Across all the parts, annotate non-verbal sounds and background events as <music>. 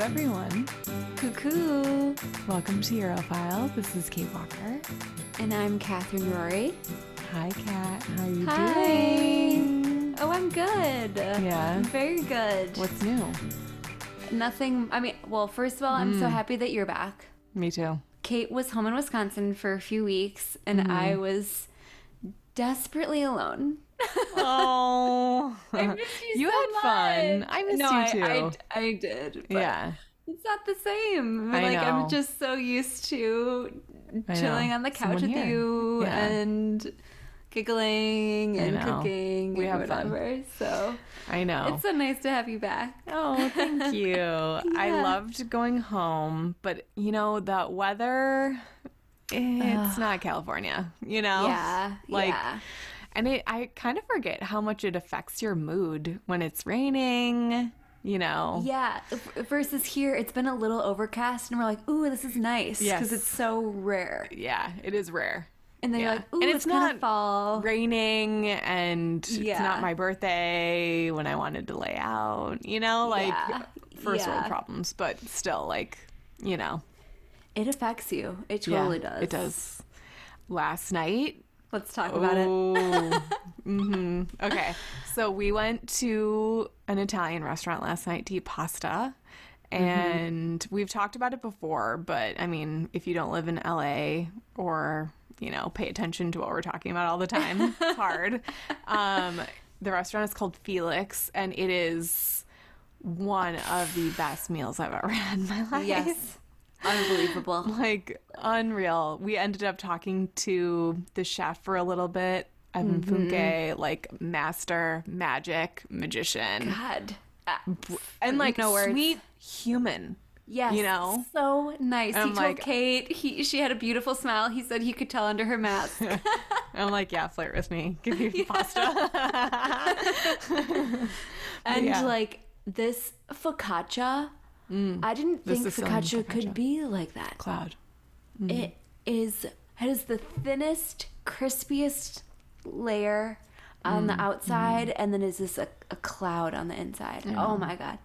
everyone. Cuckoo. Welcome to Europhile. This is Kate Walker. And I'm Catherine Rory. Hi, Kat. How you Hi. doing? Oh, I'm good. Yeah? I'm very good. What's new? Nothing. I mean, well, first of all, I'm Mm. so happy that you're back. Me too. Kate was home in Wisconsin for a few weeks, and Mm-hmm. I was desperately alone. Oh, I missed you, You so had fun. I missed no, you I- too. I, I did. but yeah. It's not the same. I like know. I'm just so used to chilling on the couch Someone with here. you Yeah. and giggling and cooking We and have fun. whatever. So I know. it's so nice to have you back. Oh, thank <laughs> you. I loved going home, but you know, the weather, it's not California, you know? Yeah, Like, yeah. And it, I kind of forget how much it affects your mood when it's raining, you know? Yeah, versus here, it's been a little overcast, and we're like, "Ooh, this is nice," because Yes. it's so rare. Yeah, it is rare. And then Yeah. you're like, "Ooh, And it's, it's gonna not fall." Raining and it's not my birthday when I wanted to lay out, you know, like Yeah. first world problems, but still, like, you know. It affects you. It totally Yeah, does. It does. Last night. Let's talk about it. Oh. <laughs> hmm Okay. So we went to an Italian restaurant last night to eat pasta. Mm-hmm. And we've talked about it before, but I mean, if you don't live in LA or, you know, pay attention to what we're talking about all the time, it's <laughs> hard. Um, the restaurant is called Felix, and it is one of the best meals I've ever had in my life Yes, unbelievable. <laughs> like unreal. We ended up talking to the chef for a little bit, Evan Mm-hmm. Funke, like master magic magician, God, Uh, and like no words. sweet human. Yes, You know? so nice. I'm he told like- Kate he she had a beautiful smile. He said he could tell under her mask. <laughs> I'm like, yeah, flirt with me, give you <laughs> pasta. and Yeah. like this focaccia, I didn't think focaccia, could be like that. Cloud. It is it is the thinnest, crispiest layer on Mm, the outside, and then is this a, a cloud on the inside? Oh my god!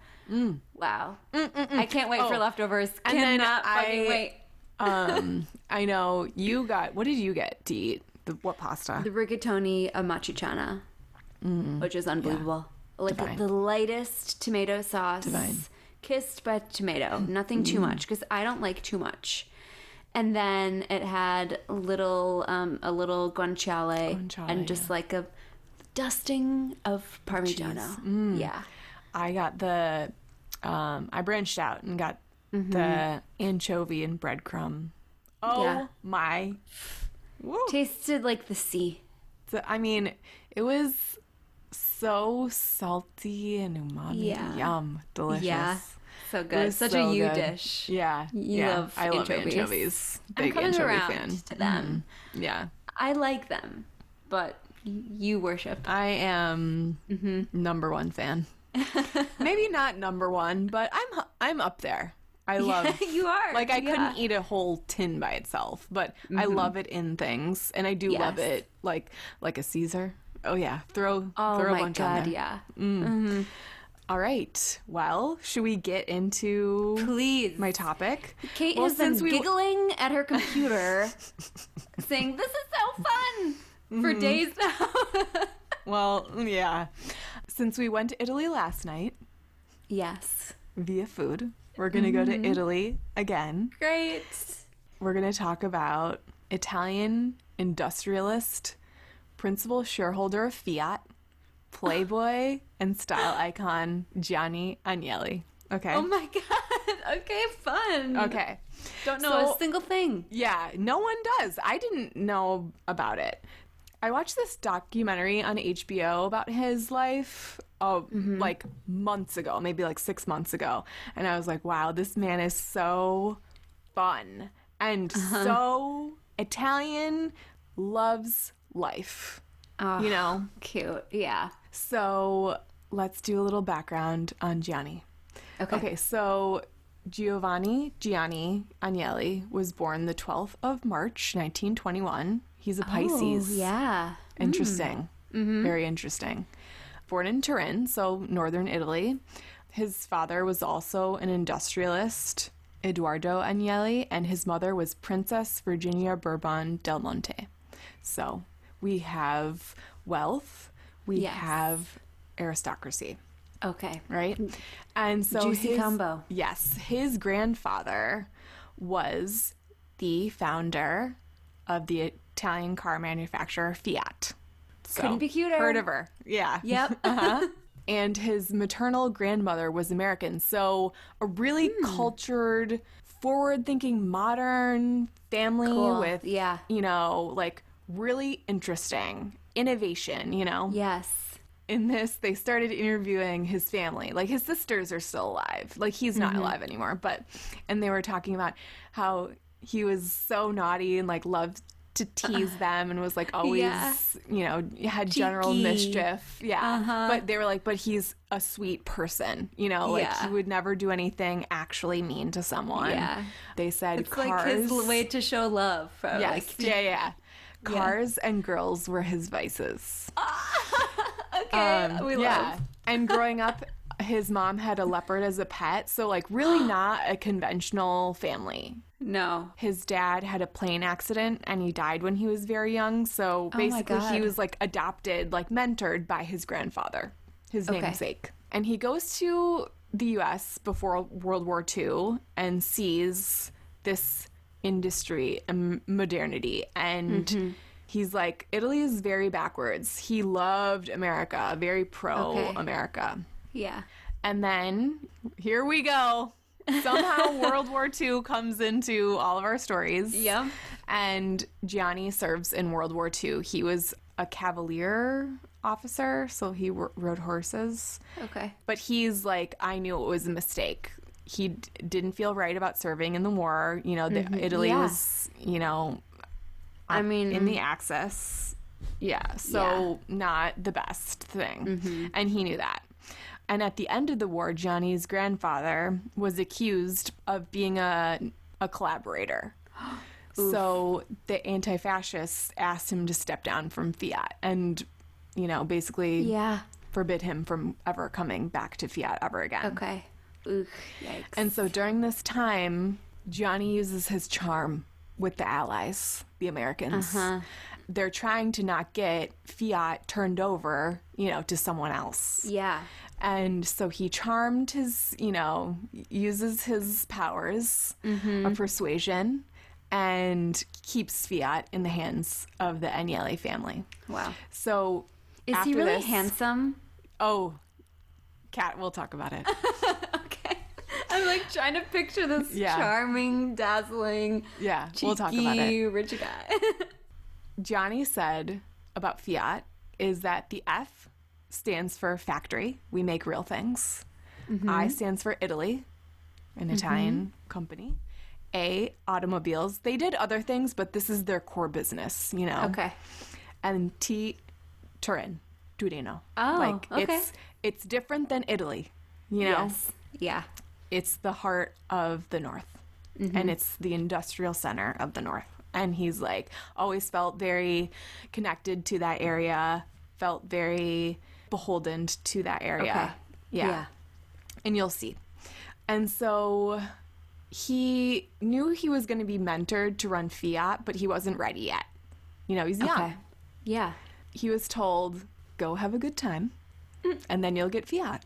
Wow! I can't wait for Mm. Oh. leftovers. And Cannot fucking I- wait. Um, <laughs> I know you got. What did you get to eat? The what pasta? The rigatoni amatriciana, which is unbelievable. Like Mm. Divine. the lightest tomato sauce, Divine. Kissed by tomato, nothing too Mm. much because I don't like too much. And then it had little, um, a little guanciale, Guanciale, and just like a dusting of parmigiano. Mm. Yeah, I got the. Um, I branched out and got the anchovy and breadcrumb. Oh Mm-hmm. Yeah. my! Woo. tasted like the sea. So, I mean, it was so salty and umami. Yeah. Yum, delicious. Yeah, so good. Such so a you good. dish. Yeah, You yeah. love I love anchovies. anchovies. I'm coming anchovy around fan. to them. Mhm. Yeah, I like them, but you worship. I am Mm-hmm. number one fan. <laughs> Maybe not number one, but I'm I'm up there. I love <laughs> you are. like I yeah. Mm-hmm. couldn't eat a whole tin by itself, but I love it in things, and I do love it like like a Caesar. Oh yeah, throw Oh throw a bunch on god, there. yeah. All right. Well, should we get into Please. my topic? Kate well, has been we- giggling at her computer, <laughs> saying, "This is so fun." Mm-hmm. For days now. <laughs> Well, yeah. Since we went to Italy last night yes. via food, we're going to go Mm-hmm. to Italy again. Great. We're going to talk about Italian industrialist, principal shareholder of Fiat, playboy, <laughs> and style icon Gianni Agnelli. Okay. Oh my god. <laughs> Okay, fun. okay. Don't know So- a single thing. Yeah, no one does. I didn't know about it. I watched this documentary on HBO about his life oh, like months ago, maybe like six months ago. And I was like, wow, this man is so fun and uh-huh. so Italian, loves life. Oh, You know? Cute. Yeah. So let's do a little background on Gianni. Okay. Okay, so Giovanni Gianni Agnelli was born the 12th of March, 1921. He's a oh, Pisces. Oh, yeah. Hmm. Interesting. Mm-hmm. Very interesting. Born in Turin, so northern Italy. His father was also an industrialist, Eduardo Agnelli, and his mother was Princess Virginia Bourbon del Monte. So we have wealth, we Yes. have aristocracy, Okay. right? And so Juicy his, combo. Yes, his grandfather was the founder of the Italian car manufacturer Fiat. So, Couldn't be cuter. Heard of her? Yeah. Yep. <laughs> Uh-huh. <laughs> and his maternal grandmother was American. So a really Hmm. cultured, forward-thinking, modern family Cool. with Yeah. you know, like really interesting innovation, you know. Yes. In this, they started interviewing his family. Like his sisters are still alive. Like he's not alive anymore, but and they were talking about how he was so naughty and like loved to tease <sighs> them and was like always, Yeah. you know, had general mischief. Yeah. Uh-huh. But they were like, but he's a sweet person, you know, like Yeah. he would never do anything actually mean to someone. Yeah. They said It's cars. like his way to show love. Yes. Like, yeah, yeah. Cars and girls were his vices. <laughs> okay. Um, we yeah. love. And growing up, his mom had a leopard as a pet, so like really <gasps> not a conventional family. No. His dad had a plane accident and he died when he was very young, so Oh basically he was like adopted, like mentored by his grandfather, his Okay. namesake. And he goes to the US before World War II and sees this industry and modernity and Mm-hmm. he's like Italy is very backwards. He loved America, very pro Okay. America. Yeah. And then here we go. Somehow <laughs> World War II comes into all of our stories. Yeah. And Gianni serves in World War II. He was a cavalier officer, so he w- rode horses. Okay. But he's like, I knew it was a mistake. He d- didn't feel right about serving in the war. You know, the, mm-hmm. Italy Yeah. was, you know, I uh, mean, in the axis. Yeah, so not the best thing. Mm-hmm. And he knew that. And at the end of the war, Gianni's grandfather was accused of being a, a collaborator. <gasps> so the anti fascists asked him to step down from Fiat and, you know, basically yeah. forbid him from ever coming back to Fiat ever again. Okay. Ooh, yikes. And so during this time, Gianni uses his charm with the Allies, the Americans. Uh-huh. They're trying to not get Fiat turned over, you know, to someone else. yeah. And so he charmed his, you know, uses his powers Mm-hmm. of persuasion and keeps Fiat in the hands of the Agnelli family. Wow. So Is he really this- handsome? Oh, Kat, we'll talk about it. <laughs> I'm like trying to picture this Yeah. charming, dazzling, Yeah, we'll talk about it. cheeky, rich guy. <laughs> Gianni said about Fiat is that the F stands for factory. We make real things. Mm-hmm. I stands for Italy, an mm-hmm. Italian company. A, automobiles. They did other things, but this is their core business, you know? okay. And T, Turin, Torino. Oh, like okay. it's it's different than Italy, you know? Yes. Yeah. It's the heart of the north mm-hmm. and it's the industrial center of the north and he's like always felt very connected to that area felt very beholden to that area Okay. yeah. Yeah. and you'll see and so he knew he was going to be mentored to run fiat but he wasn't ready yet you know he's young Okay. Yeah. he was told go have a good time mm. and then you'll get fiat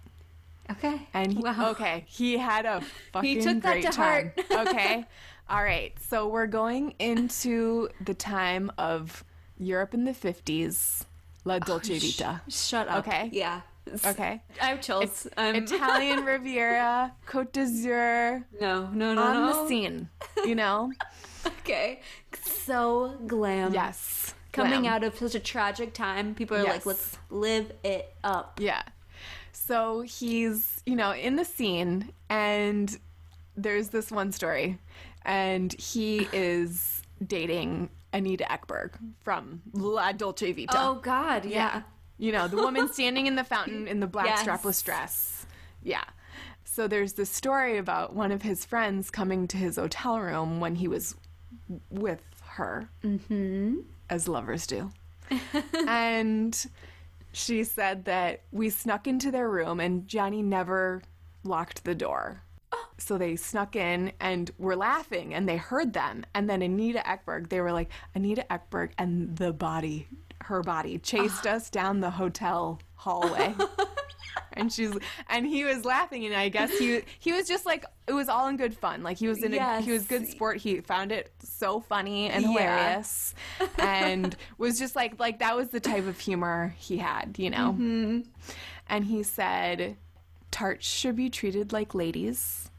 Okay. and he, wow. okay, he had a <laughs> fucking he took that great to time. heart. okay. <laughs> All right. So we're going into the time of Europe in the 50s, La oh, Dolce Vita. Shut up. Okay. Yeah. Okay. <laughs> I have chills. I'm Italian Riviera, Côte d'Azur, no, no, no, on no. the scene, you know? Okay. So glam. yes. Coming Glam. out of such a tragic time, people are like, let's live it up. Yeah. So he's, you know, in the scene, and there's this one story, and he is dating Anita Ekberg from La Dolce Vita. Oh, God. Yeah. You know, the woman standing in the fountain in the black Yes. strapless dress. Yeah. So there's this story about one of his friends coming to his hotel room when he was with her, mm-hmm. as lovers do. <laughs> and she said that we snuck into their room and Gianni never locked the door. So they snuck in and were laughing and they heard them. And then Anita Ekberg, they were like, Anita Ekberg and the body, her body, chased ah. us down the hotel hallway. <laughs> and she's and he was laughing and I guess he he was just like it was all in good fun. Like he was in a he was good sport. He found it so funny and Yeah. hilarious <laughs> and was just like like that was the type of humor he had, you know. Mm-hmm. And he said tarts should be treated like ladies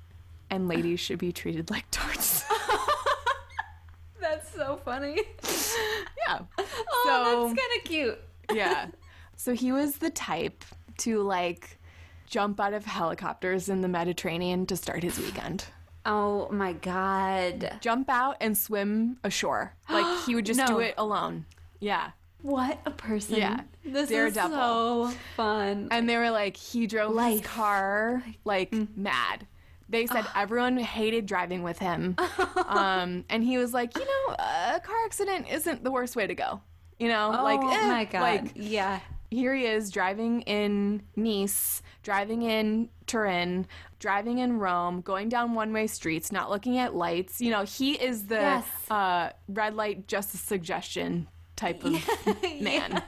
and ladies should be treated like tarts. <laughs> That's so funny. yeah. Oh, So- that's kind of cute. yeah. So he was the type to like jump out of helicopters in the Mediterranean to start his weekend. Oh my god. Jump out and swim ashore. Like he would <gasps> just do it alone. Yeah. What a person. Yeah. This Daredevil. is so fun. And they were like, he drove Life. his car like mad. They said everyone hated driving with him. <laughs> um, and he was like, you know, a car accident isn't the worst way to go. You know, oh like, eh, my god. like yeah. Here he is driving in Nice, driving in Turin, driving in Rome, going down one way streets, not looking at lights. You know, he is the Yes. uh, red light just a suggestion type of <laughs> man.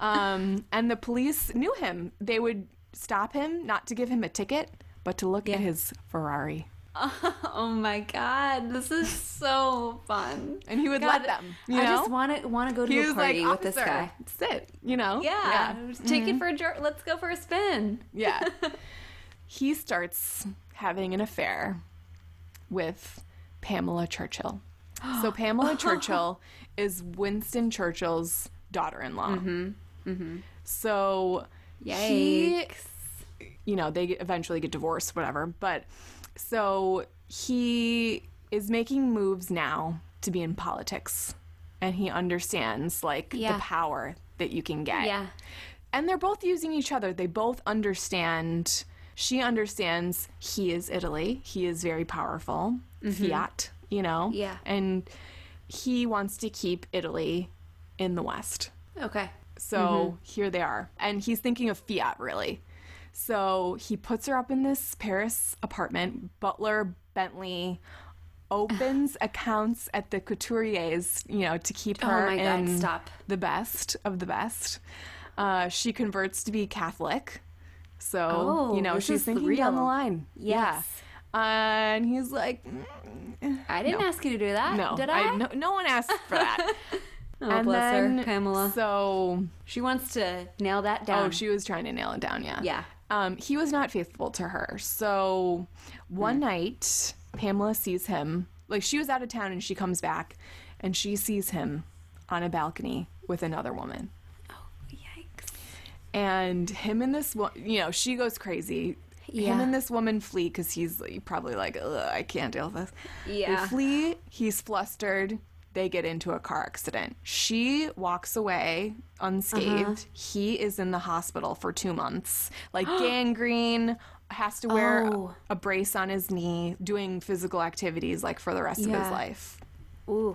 Um, and the police knew him. They would stop him not to give him a ticket, but to look at his Ferrari. <laughs> Oh my god. This is so fun. And he would God, let them. You I know? just want to want to go to he a was like, party with this "Officer, guy. sit. You know? Yeah. Take it mm-hmm. for a jour- let's go for a spin. Yeah. <laughs> he starts having an affair with Pamela Churchill. So <gasps> Pamela <laughs> Churchill is Winston Churchill's daughter-in-law. Mm-hmm, mm-hmm. So he, you know, they eventually get divorced, whatever. But so he is making moves now to be in politics, and he understands like Yeah. the power that you can get Yeah. and they're both using each other. They both understand. She understands he is Italy. He is very powerful. Mm-hmm. Fiat, you know? Yeah. And he wants to keep Italy in the West. Okay. So mm-hmm. here they are. And he's thinking of Fiat, really. So he puts her up in this Paris apartment. Butler Bentley opens <sighs> accounts at the couturiers, you know, to keep Oh her my God, stop. the best of the best. Uh, she converts to be Catholic. So, Oh, you know, she's thinking down the line. Yes. Yeah. and he's like, "Mm, I didn't ask you to do that. no, Did I? no, no one asked for that. <laughs> oh, and bless then, her, Pamela. So, she wants to nail that down. oh, she was trying to nail it down, yeah. Yeah. Um, he was not faithful to her. So one night, Pamela sees him. Like she was out of town and she comes back and she sees him on a balcony with another woman. Oh, yikes. And him and this one, you know, she goes crazy. Him and this woman flee because he's probably like, Ugh, I can't deal with this. Yeah. They flee. He's flustered. They get into a car accident. She walks away unscathed. Uh-huh. He is in the hospital for two months, like <gasps> gangrene. Has to wear Oh. a brace on his knee, doing physical activities like for the rest of his life. Ooh.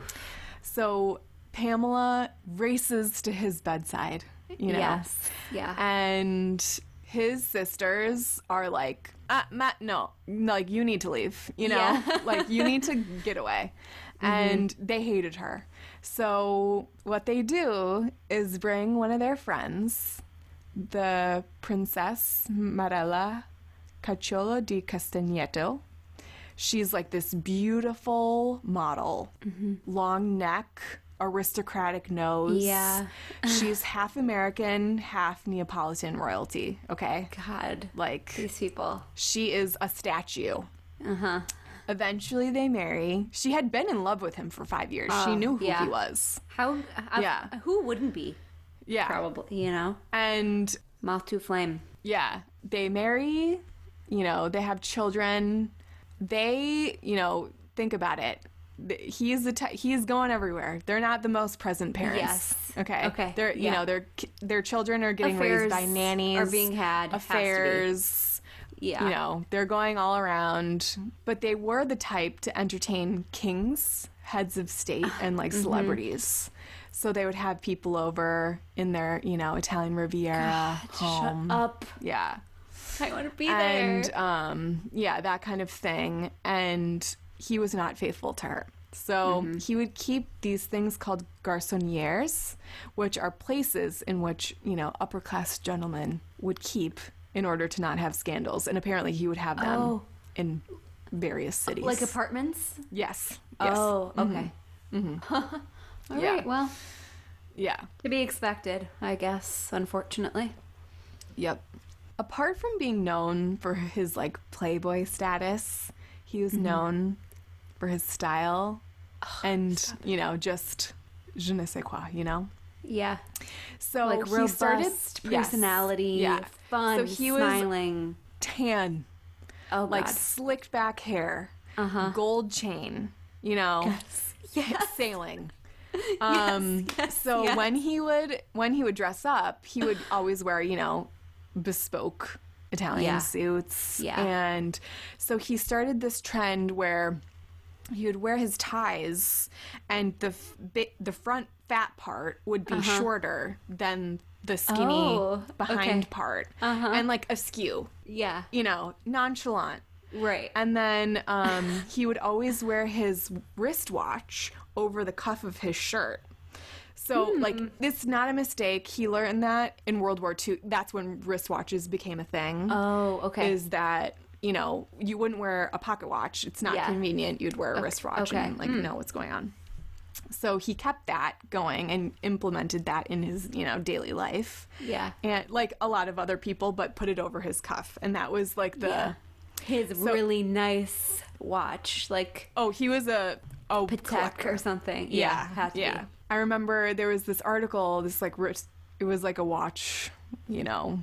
So Pamela races to his bedside, you know. Yes. Yeah. And his sisters are like, ah, Matt, no, like you need to leave, you know, Yeah. like you need to <laughs> get away. And they hated her. So what they do is bring one of their friends, the Princess Marella Caracciolo di Castagneto. She's like this beautiful model, long neck, aristocratic nose. Yeah. <laughs> She's half American, half Neapolitan royalty, okay? God. Like, These people. she is a statue. Uh huh. Eventually, they marry. She had been in love with him for five years. she Oh, knew who yeah. he was. How? Uh, I- Yeah. Who wouldn't be? Yeah. Probably. You know. And Moth to flame. yeah, they marry, you know, they have children. They, you know, think about it. Th- He's the ty- he's going everywhere. They're not the most present parents. Yes. Okay. Okay, They're you yeah. know their their children are getting Affairs raised by nannies. are being had, has to be. Affairs. Yeah. You know they're going all around, but they were the type to entertain kings, heads of state, and like Mm-hmm. celebrities. So they would have people over in their you know Italian Riviera home. Shut up. Yeah. I want to be and there. And um, yeah, that kind of thing. And he was not faithful to her. So Mm-hmm. he would keep these things called garçonnières, which are places in which, you know, upper class gentlemen would keep in order to not have scandals. And apparently he would have them Oh. in various cities. like apartments. Yes. Yes. Oh, okay. <laughs> All right. Yeah. Well, Yeah. to be expected, I guess. Unfortunately. Yep. Apart from being known for his like playboy status, he Mm-hmm. was known for his style Oh, and, you know, just je ne sais quoi, you know? Yeah. So like he robust started yes. personality, Yeah. fun, So he was smiling. tan, oh like god. slicked back hair, Uh-huh. gold chain, you know, Yes. <laughs> sailing. <laughs> Um yes, so yes. when he would when he would dress up, he would always wear, you know, bespoke Italian Yeah. suits. Yeah. And so he started this trend where he would wear his ties and the f- the front fat part would be shorter than the skinny Uh-huh. Oh, behind okay. part Uh-huh. and like askew, Yeah. you know, nonchalant. Right. And then um, <laughs> he would always wear his wristwatch over the cuff of his shirt. So, Hmm. like, it's not a mistake. He learned that in World War II. That's when wristwatches became a thing. oh, okay. Is that, you know, you wouldn't wear a pocket watch. It's not Yeah. convenient. You'd wear a wristwatch okay. and, like, know what's going on. So he kept that going and implemented that in his, you know, daily life. yeah. And like a lot of other people, but put it over his cuff. And that was like the. Yeah. His really nice watch, like Oh, he was a oh Patek collector. or something. Yeah, Yeah. yeah. I remember there was this article, this like it was like a watch, you know,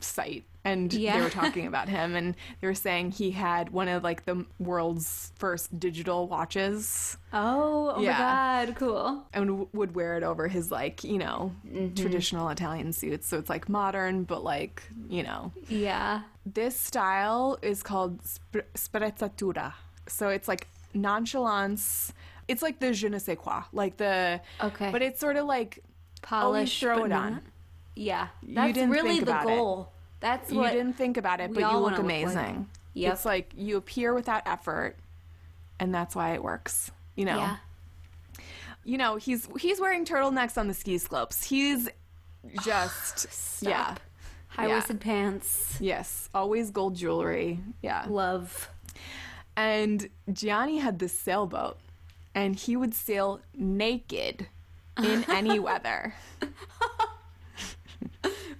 site, and they were <laughs> talking about him, and they were saying he had one of like the world's first digital watches, Oh, oh Yeah. my god, cool. and w- would wear it over his like you know Mm-hmm. traditional Italian suits. So it's like modern, but like you know Yeah. this style is called sp- sprezzatura. So it's like nonchalance. It's like the je ne sais quoi, like the Okay. but it's sort of like Polish. throw but it on. Yeah. That's didn't really the goal it. That's you what didn't think about it, but you look wanna look like. amazing. Yep. It's like you appear without effort, and that's why it works. You know. Yeah. You know he's he's wearing turtlenecks on the ski slopes. He's just <sighs> yeah. High waisted pants. Yes, always gold jewelry. Yeah. Love. And Gianni had this sailboat, and he would sail naked in <laughs> any weather. <laughs>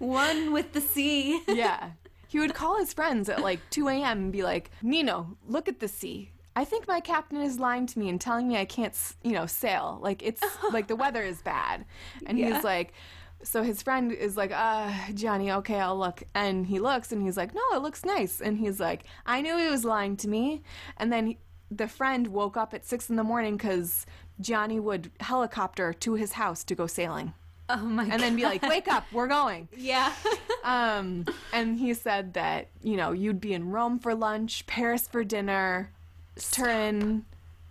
One with the sea. <laughs> Yeah. He would call his friends at like 2 a.m. and be like, Nino, look at the sea. I think my captain is lying to me and telling me I can't, you know, sail. Like, it's <laughs> like the weather is bad. And Yeah. he's like, so his friend is like, uh, Gianni, okay, I'll look. And he looks and he's like, no, it looks nice. And he's like, I knew he was lying to me. And then he, the friend woke up at six in the morning because Gianni would helicopter to his house to go sailing. Oh my god. And then be like, wake up, we're going. <laughs> Yeah. <laughs> Um, and he said that, you know, you'd be in Rome for lunch, Paris for dinner, Turin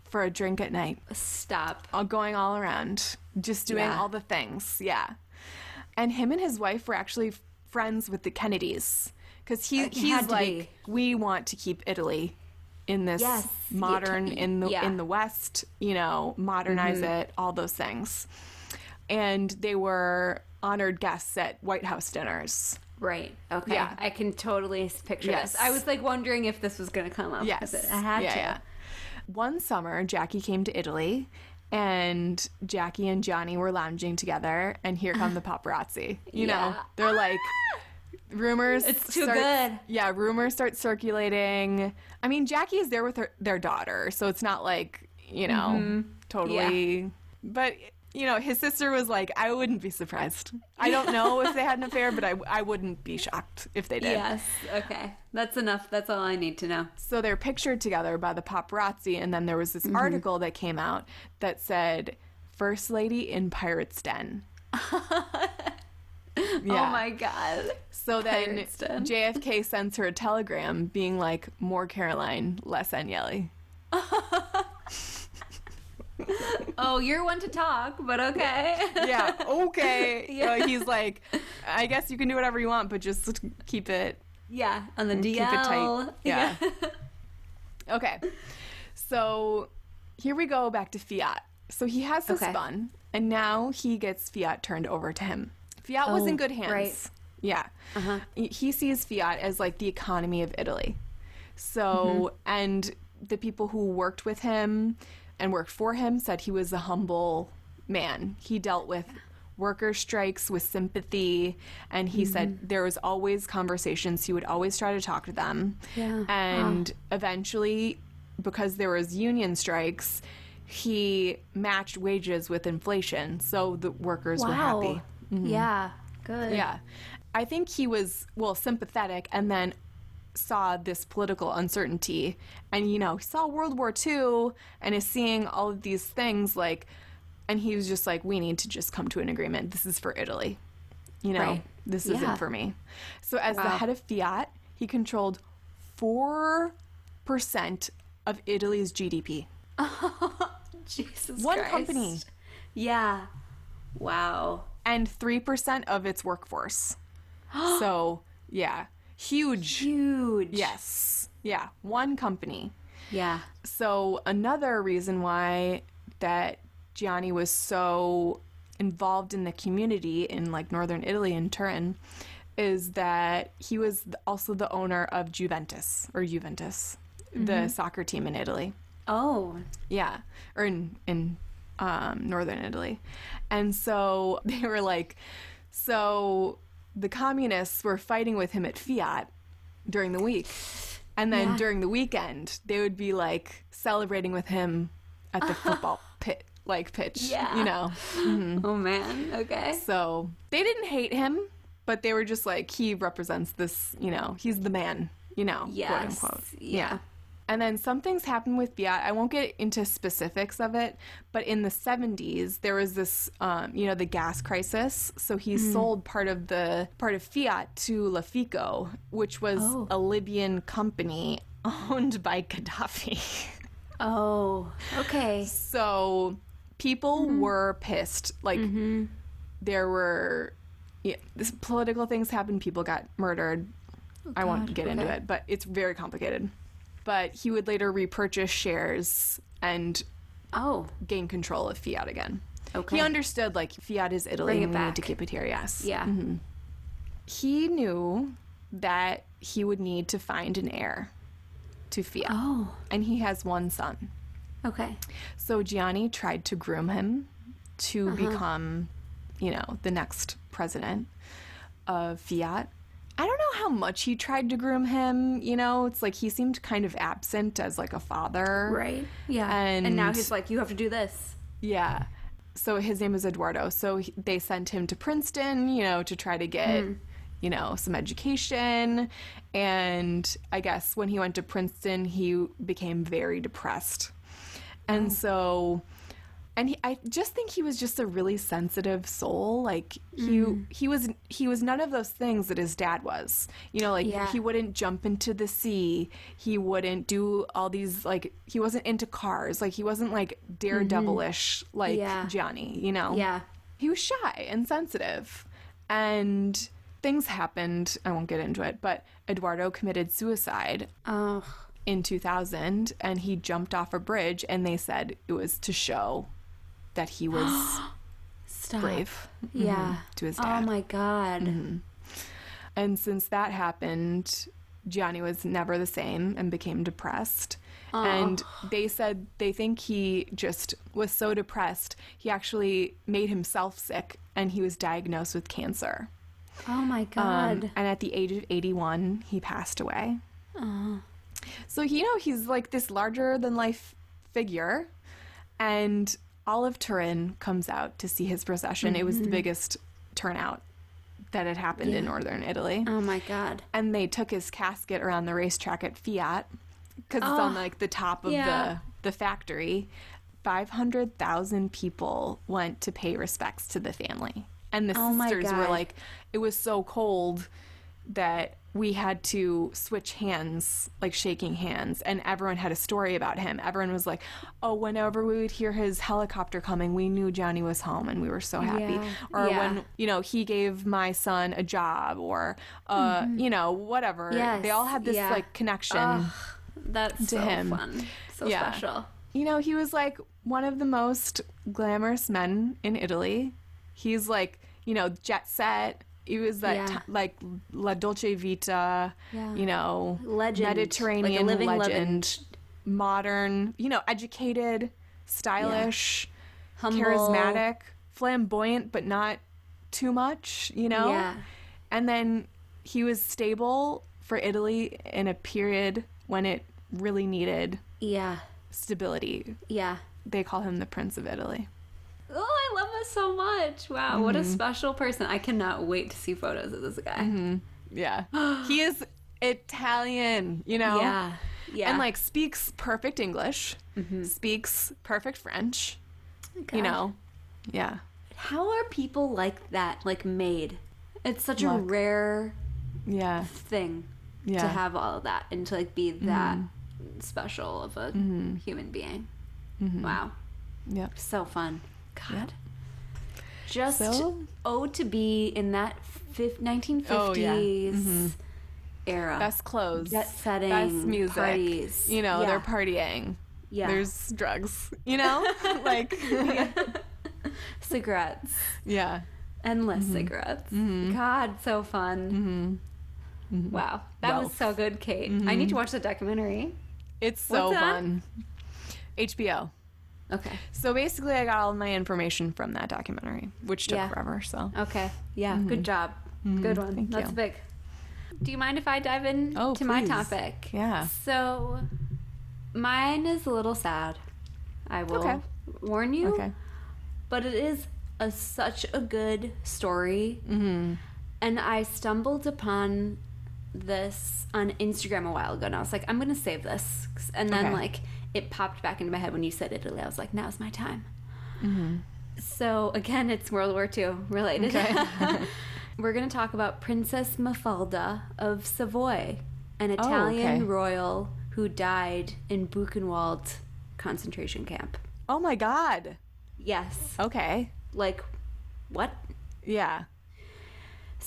for a drink at night, Stop. all going all around, just doing Yeah. all the things. Yeah. And him and his wife were actually friends with the Kennedys because he, Uh, he's like, be. we want to keep Italy in this Yes, modern in the yeah. in the West, you know, modernize Mm-hmm. it, all those things. And they were honored guests at White House dinners. Right. Okay. Yeah. I can totally picture Yes. this. I was like wondering if this was going to come up. Yes. I had yeah, to. yeah. One summer, Jackie came to Italy, and Jackie and Gianni were lounging together, and here come the paparazzi. You know, they're like, ah! rumors. It's too start- good. Yeah, rumors start circulating. I mean, Jackie is there with her, their daughter, so it's not like, you know, mm-hmm. totally. But, you know, his sister was like, I wouldn't be surprised. I don't know if they had an affair, but I, I wouldn't be shocked if they did. Yes. Okay. That's enough. That's all I need to know. So they're pictured together by the paparazzi, and then there was this Mm-hmm. article that came out that said "First Lady in Pirate's Den." <laughs> Oh my god. So then JFK sends her a telegram being like, "More Caroline, less Agnelli." <laughs> Oh, you're one to talk, but okay. Yeah, okay. <laughs> Yeah. Uh, he's like, "I guess you can do whatever you want, but just keep it Yeah, on the DL. keep it tight. Yeah. <laughs> Okay. So here we go back to Fiat. So he has this Okay. fun, and now he gets Fiat turned over to him. Fiat was in Oh, good hands. right. Yeah. Uh-huh. He- He sees Fiat as like the economy of Italy. So, Mm-hmm. and the people who worked with him and worked for him said he was a humble man. He dealt with worker strikes with sympathy and he Mm-hmm. said there was always conversations he would always try to talk to them Yeah. and eventually because there was union strikes he matched wages with inflation so the workers were Wow. happy Yeah. Good. yeah. I think he was, well, sympathetic and then saw this political uncertainty. And, you know, he saw World War II and is seeing all of these things like, and he was just like, we need to just come to an agreement. This is for Italy. You know, Right. this Yeah. isn't for me. So, as the head of Fiat, he controlled 4% of Italy's GDP. <laughs> Jesus One Christ. company. Yeah. Wow. and 3% of its workforce. <gasps> so, yeah, huge. Huge. Yes. Yeah, one company. Yeah. So, another reason why that Gianni was so involved in the community in like northern Italy in Turin is that he was also the owner of Juventus or Juventus, the soccer team in Italy. Oh. Yeah, or in in um, northern Italy, and so <laughs> they were like, so the communists were fighting with him at Fiat during the week, and then Yeah. during the weekend they would be like celebrating with him at the <laughs> football pit, like pitch. Yeah. you know. Mm-hmm. Oh man. Okay. So they didn't hate him, but they were just like he represents this. You know, he's the man. You know, quote Yes. unquote. Yeah. And then some things happened with Fiat. I won't get into specifics of it, but in the 70s, there was this, um, you know, the gas crisis. So he Mm. sold part of the part of Fiat to Lafico, which was Oh. a Libyan company owned by Gaddafi. <laughs> Oh. Okay. so people Mm-hmm. were pissed. Like there were yeah, this political things happened. People got murdered. I won't get into it, but it's very complicated. But he would later repurchase shares and Oh. gain control of Fiat again. Okay. He understood like Fiat is Italy. Bring it and we need to keep it here. Yes. Yeah. He knew that he would need to find an heir to Fiat, Oh. and he has one son. Okay. So Gianni tried to groom him to Uh-huh. become, you know, the next president of Fiat. I don't know how much he tried to groom him. You know, it's like he seemed kind of absent as like a father. Right. Yeah. And, now he's like, you have to do this. Yeah. So his name is Eduardo. So he, they sent him to Princeton, you know, to try to get, hmm. you know, some education. And I guess when he went to Princeton, he became very depressed. And oh. so and he, I just think he was just a really sensitive soul. Like he mm-hmm. he was he was none of those things that his dad was. You know, like Yeah. he wouldn't jump into the sea. He wouldn't do all these like he wasn't into cars. Like he wasn't like mm-hmm. daredevilish like Yeah. Gianni, you know. Yeah. He was shy and sensitive. And things happened, I won't get into it, but Eduardo committed suicide Oh. in 2000 and he jumped off a bridge and they said it was to show that he was <gasps> brave Yeah. to his dad. Oh my god. And since that happened, Gianni was never the same and became depressed. And they said they think he just was so depressed, he actually made himself sick and he was diagnosed with cancer. Oh my Um, god. and at the age of 81, he passed away. So, you know, he's like this larger than life figure. And all of Turin comes out to see his procession. It was the mm-hmm. biggest turnout that had happened in northern Italy. oh my god. And they took his casket around the racetrack at Fiat because it's on Oh, like the top of yeah. the, the factory. 500,000 people went to pay respects to the family. And the Oh sisters were like, it was so cold that we had to switch hands, like shaking hands, and everyone had a story about him. Everyone was like, "Oh, whenever we would hear his helicopter coming, we knew Gianni was home, and we were so happy." Yeah. Or Yeah. when you know he gave my son a job, or uh, you know whatever. They all had this yeah. like connection. Ugh, that's so him. fun. So special. You know, he was like one of the most glamorous men in Italy. He's like, you know, jet set. He was that Yeah. ti- like La Dolce Vita, Yeah. you know, Legend, like Mediterranean living legend, modern, you know, educated, stylish, Humble. charismatic, flamboyant, but not too much, you know? Yeah. And then he was stable for Italy in a period when it really needed Yeah. stability. Yeah. They call him the Prince of Italy. Oh, I love this so much. Wow, what Mm-hmm. a special person. I cannot wait to see photos of this guy. Mm-hmm. Yeah. <gasps> he is Italian, you know? Yeah. Yeah. And like speaks perfect English, speaks perfect French, God. you know? Yeah. How are people like that like made? It's such a rare Yeah. thing Yeah. to have all of that and to like be that special of a human being. Wow. Yep. So fun. God. Just So- oh to be in that fif- 1950s Oh, yeah. Mm-hmm. era. Best clothes. Jet setting, Best music. parties. You know, Yeah. they're partying. Yeah. There's drugs, you know? <laughs> like, <laughs> cigarettes. yeah. Endless mm-hmm. cigarettes. Mm-hmm. God, so fun. Wow. That was so good, Kate. I need to watch the documentary. It's so fun. HBO. Okay. So basically, I got all my information from that documentary, which took Yeah. forever. So, Okay. Yeah. Good job. Good one. Thank That's you. big. Do you mind if I dive in Oh, to my please. topic? yeah. So, mine is a little sad. I will Okay. warn you. Okay. But it is a, such a good story. Mm-hmm. And I stumbled upon this on Instagram a while ago, and I was like, I'm gonna save this. And then Okay. like it popped back into my head when you said Italy. I was like, now's my time. Mm-hmm. So again, it's World War II related. Okay. <laughs> We're gonna talk about Princess Mafalda of Savoy, an Oh, Italian okay. royal who died in Buchenwald concentration camp. Oh my God. Yes. Okay. Like, what? Yeah.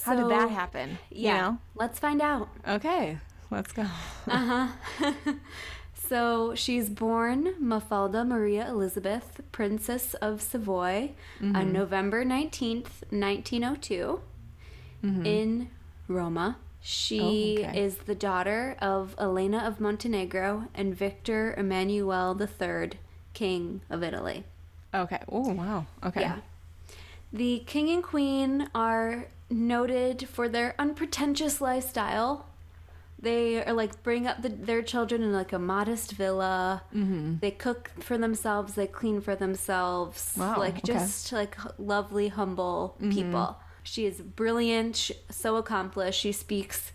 How did that happen? Yeah. Let's find out. Okay. Let's go. Uh huh. <laughs> <laughs> so she's born Mafalda Maria Elizabeth, Princess of Savoy, on mm-hmm. November 19th, 1902, mm-hmm. in Roma. She Oh, okay. is the daughter of Elena of Montenegro and Victor Emmanuel III, King of Italy. Okay. Oh, wow. Okay. Yeah. The king and queen are noted for their unpretentious lifestyle. They are like bring up the, their children in like a modest villa. Mm-hmm. They cook for themselves. They clean for themselves. Wow, Like okay. just like lovely, humble people. She is brilliant. sh so accomplished. She speaks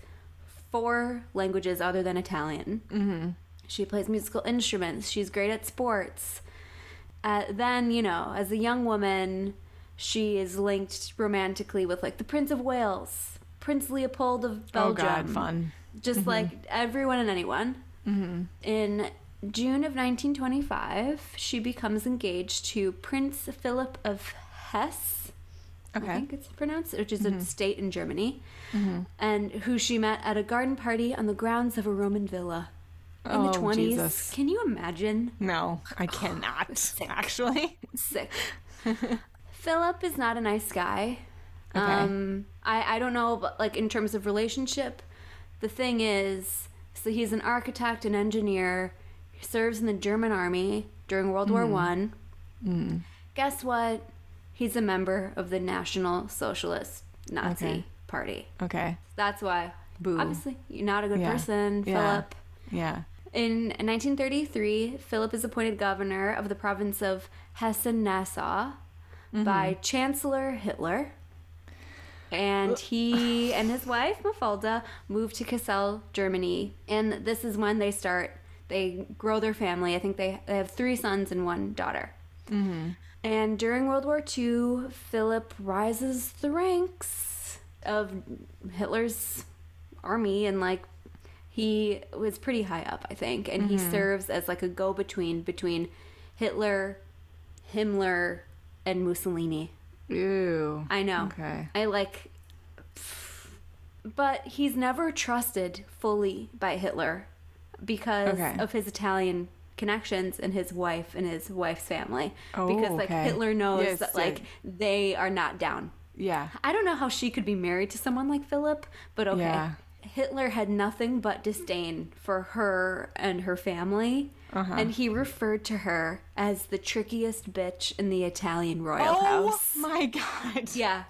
four languages other than Italian. Mm-hmm. She plays musical instruments. She's great at sports. Uh, then, you know, as a young woman, she is linked romantically with like the Prince of Wales, Prince Leopold of Belgium. Oh. God. Fun. Just mm-hmm. like everyone and anyone. Mm-hmm. In June of 1925, she becomes engaged to Prince Philip of Hesse. I Okay. think it's pronounced, which is a mm-hmm. state in Germany, and who she met at a garden party on the grounds of a Roman villa in Oh, the 20s. Jesus. Can you imagine? No, I cannot. <laughs> Actually. Sick. <laughs> Philip is not a nice guy. Okay. Um, I, I don't know, but like in terms of relationship, the thing is, so he's an architect and engineer. He serves in the German army during World War mm-hmm. One. Mm-hmm. Guess what? He's a member of the National Socialist Nazi Okay. Party. Okay. That's why. Boo. Obviously, you're not a good Yeah. person, Yeah. Philip. Yeah. In 1933, Philip is appointed governor of the province of Hessen-Nassau mm-hmm. by Chancellor Hitler. And he and his wife, Mafalda, moved to Kassel, Germany. And this is when they start, they grow their family. I think they, they have three sons and one daughter. Mm-hmm. And during World War II, Philip rises the ranks of Hitler's army and like he was pretty high up, I think, and he mm-hmm. serves as like a go-between between Hitler, Himmler, and Mussolini. Ew. I know. Okay. I like but he's never trusted fully by Hitler because Okay. of his Italian connections and his wife and his wife's family. Oh, because like okay. Hitler knows Yes, that like they are not down. Yeah. I don't know how she could be married to someone like Philip, but okay. Yeah. Hitler had nothing but disdain for her and her family, Uh-huh. and he referred to her as the trickiest bitch in the Italian royal Oh house. Oh my god. Yeah.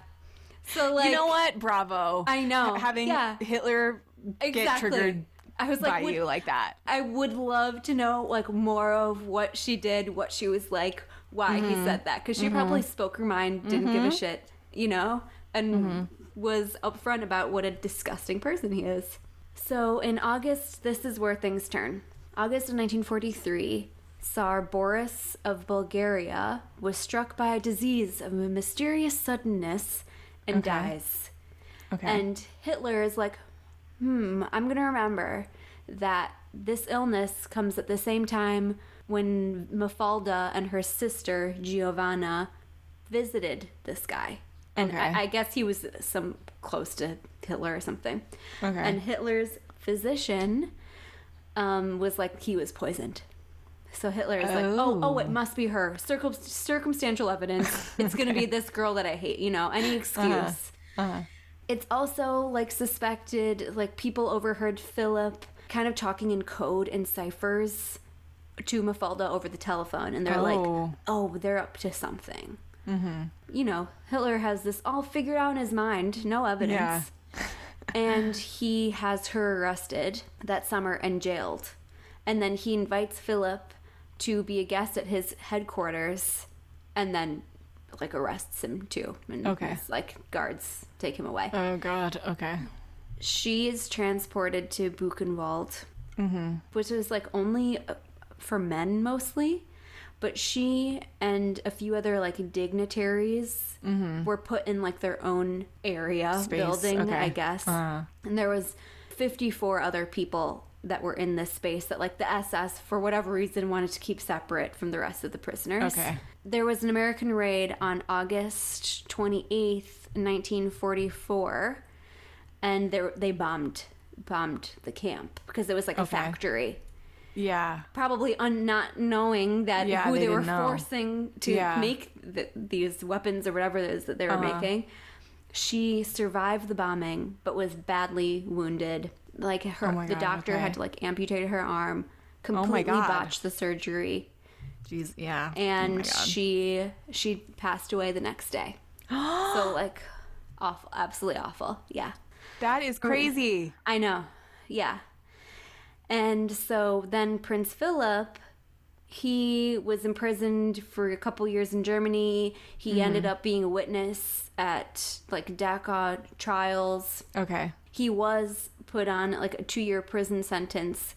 So like you know what? Bravo. I know. Having Yeah. Hitler get Exactly. triggered I was by like, would- you like that. I would love to know like more of what she did, what she was like, why Mm-hmm. he said that, because she probably spoke her mind, didn't give a shit, you know, and Mm-hmm. was upfront about what a disgusting person he is. So in August, this is where things turn. August of 1943, Tsar Boris of Bulgaria was struck by a disease of a mysterious suddenness and Okay. dies. Okay. And Hitler is like, hmm, I'm going to remember that this illness comes at the same time when Mafalda and her sister Giovanna visited this guy. And Okay. I, I guess he was some close to Hitler or something. Okay. And Hitler's physician um, was like, he was poisoned. So Hitler is like, oh, oh, it must be her. Circum- circumstantial evidence. It's going to be this girl that I hate. You know, any excuse. uh-huh. It's also like suspected, like people overheard Philip kind of talking in code and ciphers to Mafalda over the telephone, and they're like, Oh. "Oh, they're up to something." Mm-hmm. You know, Hitler has this all figured out in his mind, no evidence, and he has her arrested that summer and jailed, and then he invites Philip to be a guest at his headquarters, and then like arrests him too, and Okay. his, like guards take him away Oh god. Okay. she is transported to Buchenwald, which is like only uh, for men mostly. But she and a few other like dignitaries were put in like their own area Space, building, okay. I guess. Uh. And there was 54 other people that were in this space that like the SS for whatever reason wanted to keep separate from the rest of the prisoners. Okay. There was an American raid on August 28th, 1944 and they they bombed bombed the camp because it was like a factory. Yeah. Probably un- not knowing that Yeah, who they they, were know. forcing to Yeah. make th- these weapons or whatever it is that they were Uh-huh. making. She survived the bombing, but was badly wounded. Like her, Oh the God, doctor okay. had to like amputate her arm, my completely God. botched the surgery, Jeez. Yeah. and oh she she passed away the next day. <gasps> so like, awful, absolutely awful. Yeah. that is crazy. I know. Yeah. And so then Prince Philip, he was imprisoned for a couple years in Germany. He ended up being a witness at like Dachau trials. Okay. He was put on like a two year prison sentence,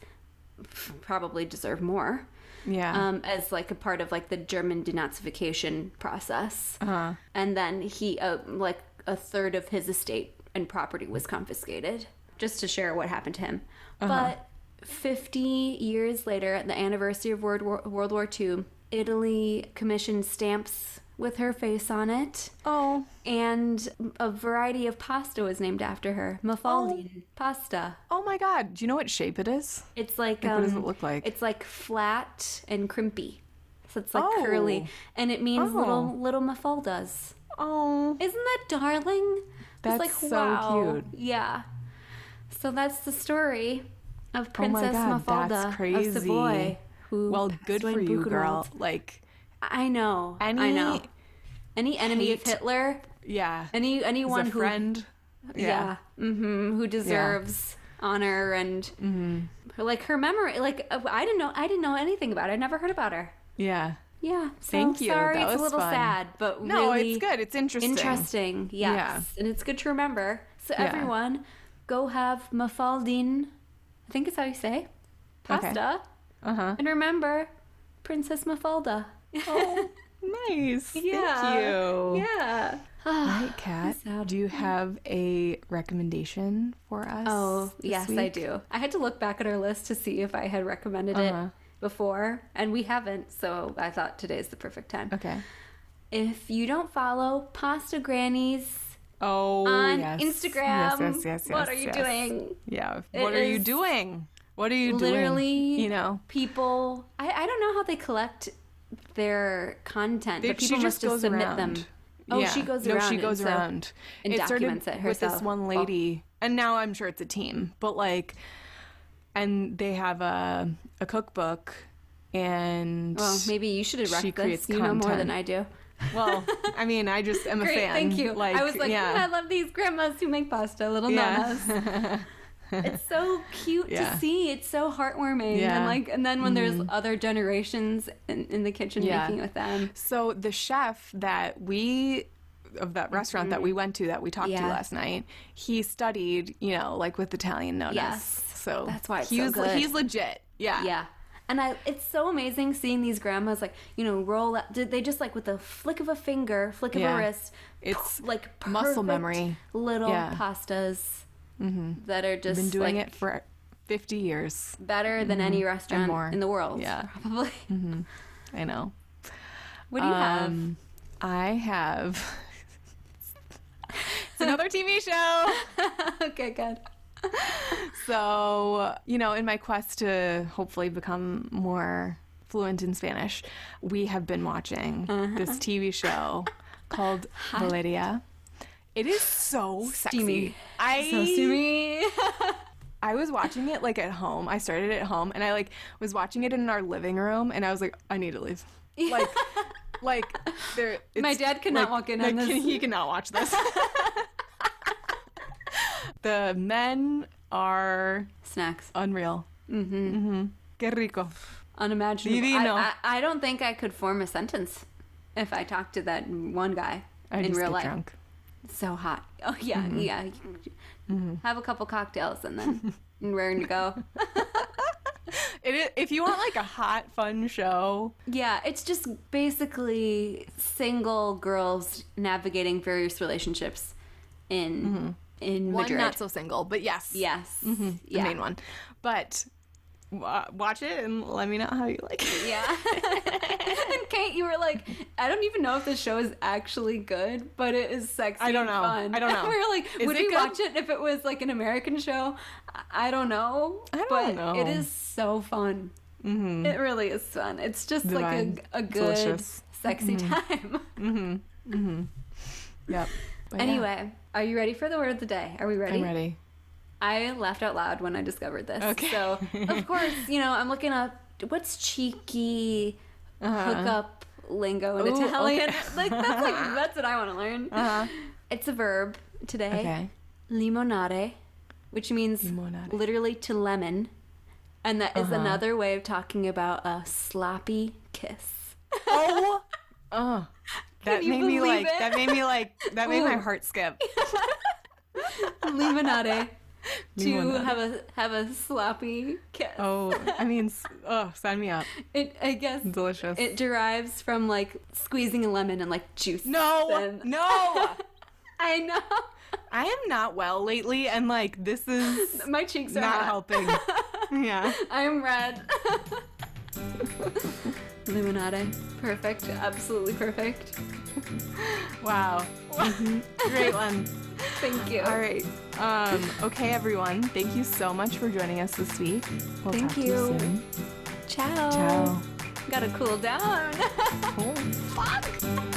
probably deserved more, Yeah. um, as like a part of like the German denazification process. uh-huh. And then he, uh, like a third of his estate and property was confiscated, just to share what happened to him. But 50 years later, at the anniversary of World War, World War II, Italy commissioned stamps with her face on it, Oh. and a variety of pasta was named after her. Mafaldine pasta. Oh my god. Do you know what shape it is? It's like, Like, um, what does it look like? It's like flat and crimpy. So it's like Oh. curly, and it means Oh. little little mafaldas. Oh. Isn't that darling? That's like, so wow. cute. Yeah. So that's the story of Oh Princess God, Mafalda of crazy. Savoy. Who Well, good for you, girl. Like, I know. any I know. Any enemy of Hitler, yeah. any anyone a who friend. yeah, hmm who deserves honor and Mm-hmm. like her memory. Like uh, I didn't know. I didn't know anything about her. I never heard about her. Yeah. Yeah. So Thank you. Sorry, That it's a little fun. sad, but No, really it's good. It's interesting. Interesting, yes. Yeah. And it's good to remember. So Yeah. everyone, go have mafaldine. I think it's how you say pasta, Uh huh. and remember Princess Mafalda. Oh, <laughs> nice. Yeah. Thank you. Yeah. All right, <sighs> Kat. Do you have a recommendation for us? Oh, yes, I do. I had to look back at our list to see if I had recommended Uh-huh. it before, and we haven't, so I thought today's the perfect time. Okay. If you don't follow Pasta Grannies Oh, on yes. Instagram, Yes, yes, yes, what yes, are you yes. doing? Yeah. It What are you doing? What are you Literally, doing? You know. people. I, I don't know how they collect their content, They- but people must just submit around. them. Oh, Yeah. she goes no, around. she and goes so- around. and it documents it with this one Oh. lady, and now I'm sure it's a team. But like, and they have a a cookbook, and Well, maybe you should have creates this. You know more than. I do. Well, <laughs> I mean, I just am a Great, fan. thank you. Like, I was like, yeah. "Mm, I love these grandmas who make pasta, little Yeah. nanas. <laughs> it's so cute Yeah. to see. It's so heartwarming, Yeah. Mm-hmm. and like, and then when there's other generations in, in the kitchen Yeah. making with them. So the chef that we of that restaurant that we went to that we talked to Mm-hmm. Last night, he studied, you know, like with Italian nonas. Yes. So That's why it's he so he's legit. Yeah. Yeah. And I, it's so amazing seeing these grandmas like you know roll up. Did they just like with a flick of a finger, flick of Yeah. a wrist? It's like muscle memory. Little Yeah. pastas mm-hmm. that are just Been doing like, it for 50 years. better than mm-hmm. any restaurant in the world. Yeah. probably. <laughs> Mm-hmm. I know. What do you Um, I have <laughs> It's another TV show. <laughs> okay, good. <laughs> So, you know, in my quest to hopefully become more fluent in Spanish, we have been watching Uh-huh. this TV show called Valeria. It is so Steamy. sexy. I So steamy. <laughs> I was watching it like at home. I started at home and I like was watching it in our living room and I was like, I need to leave. <laughs> Like like there My dad cannot like- walk in like, on this. He cannot watch this. The men are Snacks. unreal. Mm-hmm. Mm-hmm. Que rico. Unimaginable. I, Divino. I, I don't think I could form a sentence if I talked to that one guy I in just real life. drunk. So hot. Oh yeah, Mm-hmm. yeah. Have a couple cocktails and then <laughs> and raring to go. <laughs> It if you want like a hot, fun show, Yeah, it's just basically single girls navigating various relationships in in Mm-hmm. one Madrid. not so single, but yes, yes, the yeah, main one. But wa watch it and let me know how you like it. yeah. <laughs> and Kate, you were like, I don't even know if the show is actually good, but it is sexy. I don't know. Fun. I don't know. <laughs> we were like, Is would we good? watch it if it was like an American show? I- don't know. I don't but know. It is so fun. Mm-hmm. It really is fun. It's just Divine. like a, a good, Delicious. sexy time. Mm-hmm. Yep. <laughs> But yeah, Anyway, are you ready for the word of the day? Are we ready? I'm ready. I laughed out loud when I discovered this. Okay. So, of <laughs> course, you know, I'm looking up what's cheeky hookup lingo in Uh-huh. Ooh, Italian. okay. <laughs> Like that's like <laughs> that's what I want to learn. Uh-huh. It's a verb today. Okay. Limonare, which means Limonare. literally to lemon, and that is Uh-huh. another way of talking about a sloppy kiss. Oh. Oh. That made me like. it? That made me like. That made my heart skip. <laughs> Limonare. to have a have a sloppy kiss. Oh, I mean, oh, sign me up. It I guess Delicious. It derives from like squeezing a lemon and like juice. no, and- no. <laughs> I know. I am not well lately, and like this is <laughs> My cheeks are not hot. helping. yeah. I am red. Limonade. Perfect. Absolutely perfect. <laughs> Wow. <laughs> Great one. Thank you. All right. Um, okay, everyone. Thank you so much for joining us this week. We'll Thank you you. soon. Ciao. Ciao. Gotta cool down. <laughs> Oh, fuck.